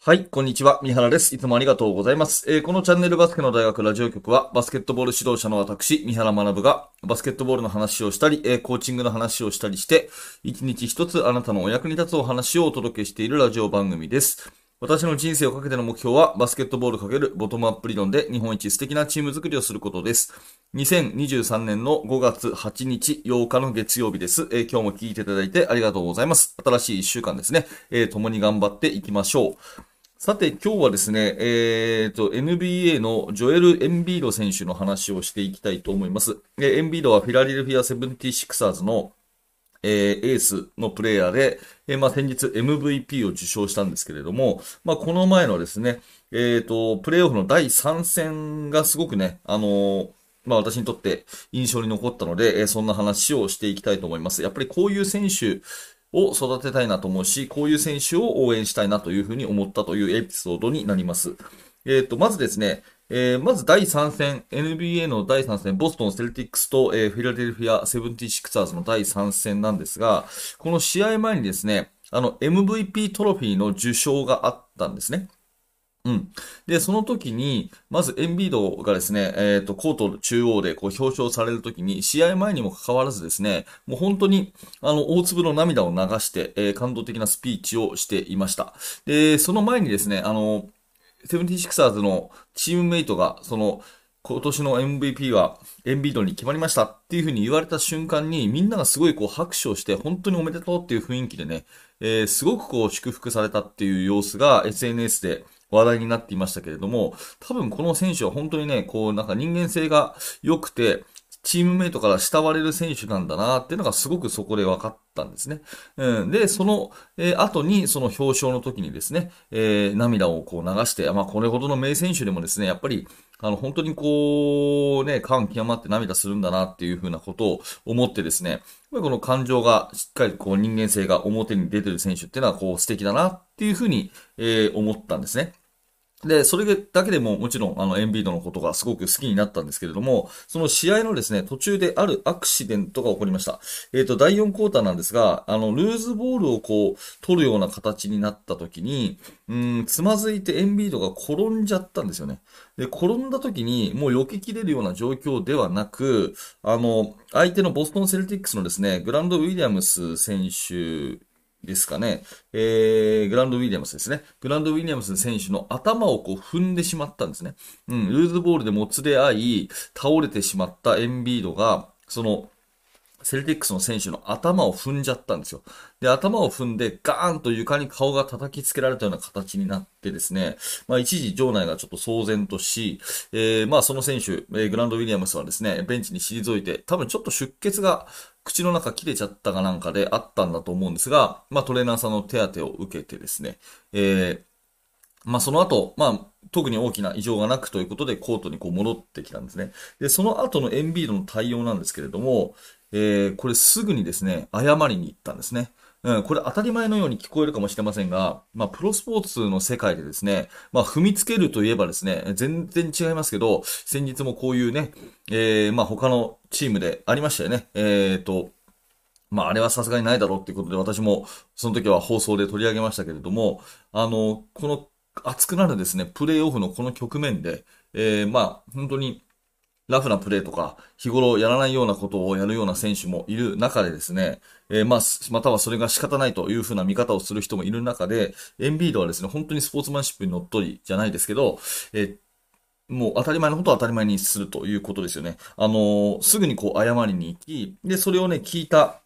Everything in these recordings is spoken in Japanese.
はい、こんにちは。三原です。いつもありがとうございます。えーこのチャンネルバスケの大学ラジオ局は、バスケットボール指導者の私、三原学が、バスケットボールの話をしたり、えーコーチングの話をしたりして、一日一つあなたのお役に立つお話をお届けしているラジオ番組です。私の人生をかけての目標は、バスケットボールかけるボトムアップ理論で日本一素敵なチーム作りをすることです。2023年の5月8日8日の月曜日です。えー今日も聞いていただいてありがとうございます。新しい1週間ですね。えー共に頑張っていきましょう。さて、今日はですね、えー、と、NBA のジョエル・エンビード選手の話をしていきたいと思います。えエンビードはフィラデルフィア・セブンティシクサーズの、えーエースのプレイヤーで、えーまあ、先日 MVP を受賞したんですけれども、まあ、この前のですね、えー、と、プレイオフの第3戦がすごくね、あのまあ私にとって印象に残ったので、えそんな話をしていきたいと思います。やっぱりこういう選手を育てたいなと思うし、こういう選手を応援したいなというふうに思ったというエピソードになります。えっ、と、まずですね、えーまず第3戦、NBA の第3戦、ボストン・セルティックスと、えーフィラデルフィア・セブンティシクサーズの第3戦なんですが、この試合前にですね、あの MVP トロフィーの受賞があったんですね。うん。で、その時に、まずエンビードがですね、えっ、と、コート中央でこう表彰される時に、試合前にもかかわらずですね、もう本当に、あの、大粒の涙を流して、えー感動的なスピーチをしていました。で、その前にですね、あの、セブンティシクサーズのチームメイトが、その、今年の MVP はエンビードに決まりましたっていう風に言われた瞬間にみんながすごいこう拍手をして本当におめでとうっていう雰囲気でね、えーすごくこう祝福されたっていう様子が SNS で話題になっていましたけれども、多分この選手は本当にね、こうなんか人間性が良くて、チームメイトから慕われる選手なんだなっていうのがすごくそこで分かったんですね。うん、で、その、えー後にその表彰の時にですね、えー涙をこう流して、まあこれほどの名選手でもですね、やっぱりあの、本当にこう、ね、感極まって涙するんだなっていうふうなことを思ってですね、この感情がしっかりこう人間性が表に出てる選手っていうのはこう素敵だなっていうふうに、えー思ったんですね。で、それだけでももちろん、あの、エンビードのことがすごく好きになったんですけれども、その試合のですね、途中であるアクシデントが起こりました。えっ、と、第4クォーターなんですが、あの、ルーズボールをこう、取るような形になった時に、うん、つまずいてエンビードが転んじゃったんですよね。で、転んだ時に、もう避けきれるような状況ではなく、あの、相手のボストンセルティックスのですね、グランド・ウィリアムス選手ですかね。えー、グランドウィリアムスですね。グランドウィリアムス選手の頭をこう踏んでしまったんですね。うん、ルーズボールでもつれ合い、倒れてしまったエンビードが、その、セルティックスの選手の頭を踏んじゃったんですよ。で、頭を踏んでガーンと床に顔が叩きつけられたような形になってですね、まあ一時場内がちょっと騒然とし、えー、まあその選手、えーグランドウィリアムスはですね、ベンチに退いて、多分ちょっと出血が口の中切れちゃったかなんかであったんだと思うんですが、まあトレーナーさんの手当てを受けてですね、えー、まあその後、まあ特に大きな異常がなくということでコートにこう戻ってきたんですね。で、その後のエンビードの対応なんですけれども、えー、これすぐにですね、謝りに行ったんですね。うん、これ当たり前のように聞こえるかもしれませんが、まあ、プロスポーツの世界でですね、まあ、踏みつけるといえばですね、全然違いますけど、先日もこういうね、えー、まあ、他のチームでありましたよね。えーと、まあ、あれはさすがにないだろうっていうことで、私もその時は放送で取り上げましたけれども、あの、この熱くなるですね、プレイオフのこの局面で、えー、まあ、本当に、ラフなプレーとか、日頃やらないようなことをやるような選手もいる中でですね、えーまあ、またはそれが仕方ないというふうな見方をする人もいる中で、エンビードはですね、本当にスポーツマンシップにのっとりじゃないですけど、えーもう当たり前のことを当たり前にするということですよね。あのーすぐにこう謝りに行き、で、それをね、聞いた、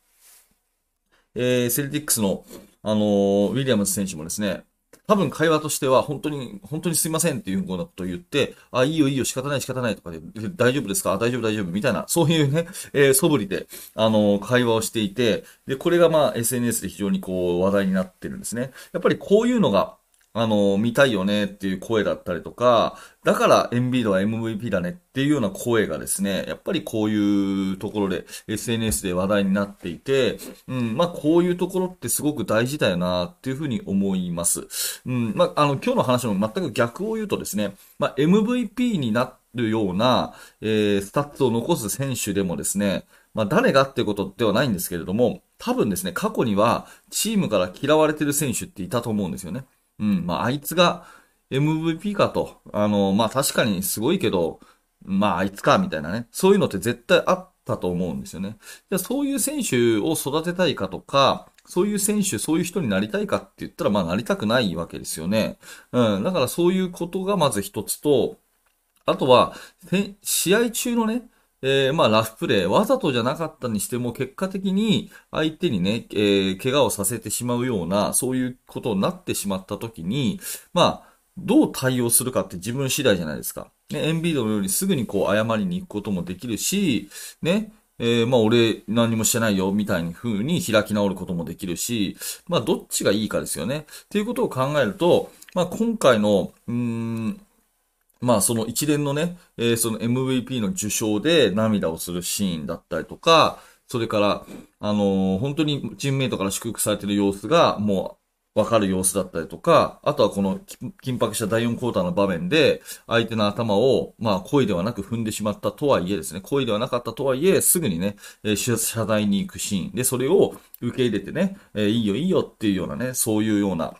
えーセルティックスの、あのーウィリアムズ選手もですね、多分会話としては、本当に、本当にすいませんっていうようなことを言って、あ、いいよいいよ仕方ない仕方ないとかで、大丈夫ですか？大丈夫大丈夫みたいな、そういうね、えー素振りで、あの、会話をしていて、で、これがまあ SNS で非常にこう話題になってるんですね。やっぱりこういうのが、あの、見たいよねっていう声だったりとか、だからエンビードは MVP だねっていうような声がですね、やっぱりこういうところで SNS で話題になっていて、うん、まあこういうところってすごく大事だよなっていうふうに思います。うん、まああの今日の話も全く逆を言うとですね、まあ MVP になるような、えースタッツを残す選手でもですね、まあ誰がっていうことではないんですけれども、多分ですね、過去にはチームから嫌われてる選手っていたと思うんですよね。うん、まあ、あいつが MVP かと。あの、まあ、確かにすごいけど、まあ、あいつか、みたいなね。そういうのって絶対あったと思うんですよね。じゃそういう選手を育てたいかとか、そういう選手、そういう人になりたいかって言ったら、まあ、なりたくないわけですよね。うん。だからそういうことがまず一つと、あとは、試合中のね、えー、まあ、ラフプレー、わざとじゃなかったにしても、結果的に相手にね、えー、怪我をさせてしまうような、そういうことになってしまった時に、まあ、どう対応するかって自分次第じゃないですか。ね、エンビードのようにすぐにこう謝りに行くこともできるし、ね、えー、まあ俺何もしてないよみたいに風に開き直ることもできるし、まあどっちがいいかですよね。っていうことを考えると、まあ今回の、うーん、まあその一連のね、えー、その MVP の受賞で涙をするシーンだったりとか、それから、あのー、本当にチームメイトから祝福されてる様子が、もう、わかる様子だったりとか、あとはこの緊迫した第4クォーターの場面で、相手の頭を、まあ、恋ではなく踏んでしまったとはいえですね、恋ではなかったとはいえ、すぐにね、えー、謝罪に行くシーン。で、それを受け入れてね、えー、いいよいいよっていうようなね、そういうような、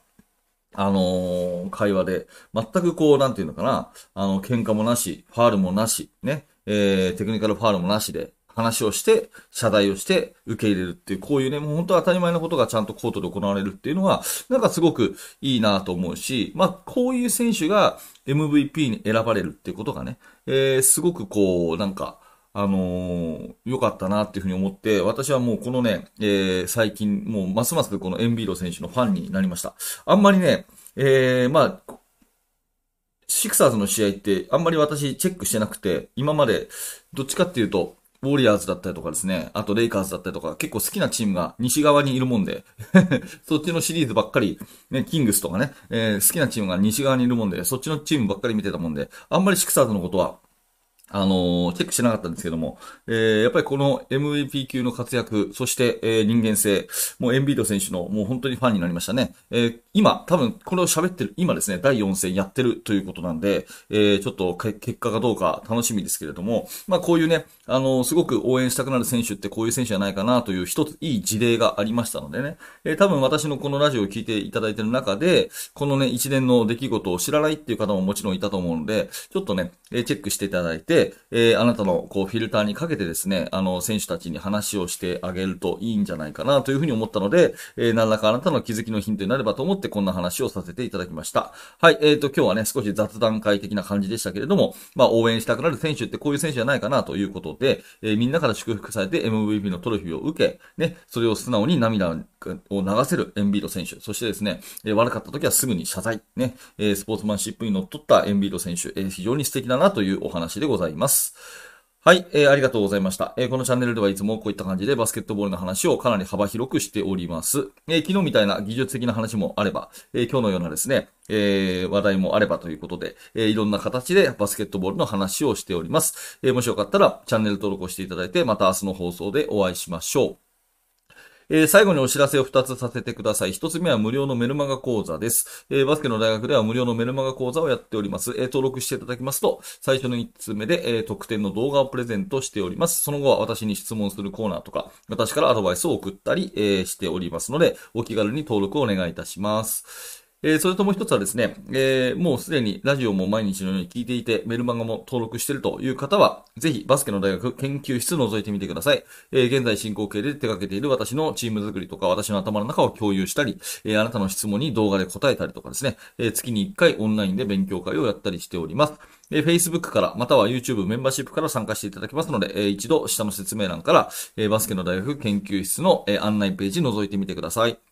あのー、会話で、全くこう、なんていうのかな、あの、喧嘩もなし、ファールもなし、ね、えー、テクニカルファールもなしで、話をして、謝罪をして、受け入れるっていう、こういうね、もう本当当たり前のことがちゃんとコートで行われるっていうのは、なんかすごくいいなと思うし、まあ、こういう選手が MVP に選ばれるっていうことがね、えー、すごくこう、なんか、あのー、良かったなっていうふうに思って、私はもうこのね、えー、最近、もうますますこのエンビーロ選手のファンになりました。あんまりね、えー、まあ、シクサーズの試合ってあんまり私チェックしてなくて、今までどっちかっていうと、ウォリアーズだったりとかですね、あとレイカーズだったりとか、結構好きなチームが西側にいるもんで そっちのシリーズばっかり、ね、キングスとかね、えー、好きなチームが西側にいるもんで、そっちのチームばっかり見てたもんで、あんまりシクサーズのことはあの、チェックしなかったんですけども、えー、やっぱりこの MVP 級の活躍、そして、えー、人間性、もうエンビード選手のもう本当にファンになりましたね。えー、今、多分これを喋ってる、今ですね、第4戦やってるということなんで、えー、ちょっと結果がどうか楽しみですけれども、まあこういうね、あの、すごく応援したくなる選手ってこういう選手じゃないかなという一ついい事例がありましたのでね、えー、多分私のこのラジオを聞いていただいている中で、このね、一連の出来事を知らないっていう方ももちろんいたと思うので、ちょっとね、えチェックしていただいて、えー、あなたのこうフィルターにかけてですね、あの、選手たちに話をしてあげるといいんじゃないかなというふうに思ったので、えー、何らかあなたの気づきのヒントになればと思ってこんな話をさせていただきました。はい、えーと、今日はね、少し雑談会的な感じでしたけれども、まあ、応援したくなる選手ってこういう選手じゃないかなということで、えー、みんなから祝福されて MVP のトロフィーを受け、ね、それを素直に涙を流せるエンビード選手、そしてですね、えー、悪かった時はすぐに謝罪、ね、えー、スポーツマンシップにのっとったエンビード選手、えー、非常に素敵だなというお話でございます。はい、えー、ありがとうございました。えー、このチャンネルではいつもこういった感じでバスケットボールの話をかなり幅広くしております。えー、昨日みたいな技術的な話もあれば、えー、今日のようなですね、えー、話題もあればということで、えー、いろんな形でバスケットボールの話をしております。えー、もしよかったらチャンネル登録をしていただいて、また明日の放送でお会いしましょう。えー、最後にお知らせを2つさせてください。1つ目は無料のメルマガ講座です。えー、バスケの大学では無料のメルマガ講座をやっております。えー、登録していただきますと、最初の1つ目で、え特典の動画をプレゼントしております。その後は私に質問するコーナーとか、私からアドバイスを送ったり、えしておりますので、お気軽に登録をお願いいたします。えー、それともう一つはですね、えー、もうすでにラジオも毎日のように聞いていて、メルマガも登録しているという方は、ぜひバスケの大学研究室覗いてみてください。えー、現在進行形で手掛けている私のチーム作りとか、私の頭の中を共有したり、えー、あなたの質問に動画で答えたりとかですね、えー、月に1回オンラインで勉強会をやったりしております。えー、Facebook から、または YouTube メンバーシップから参加していただきますので、えー、一度下の説明欄から、えー、バスケの大学研究室の、えー、案内ページ覗いてみてください。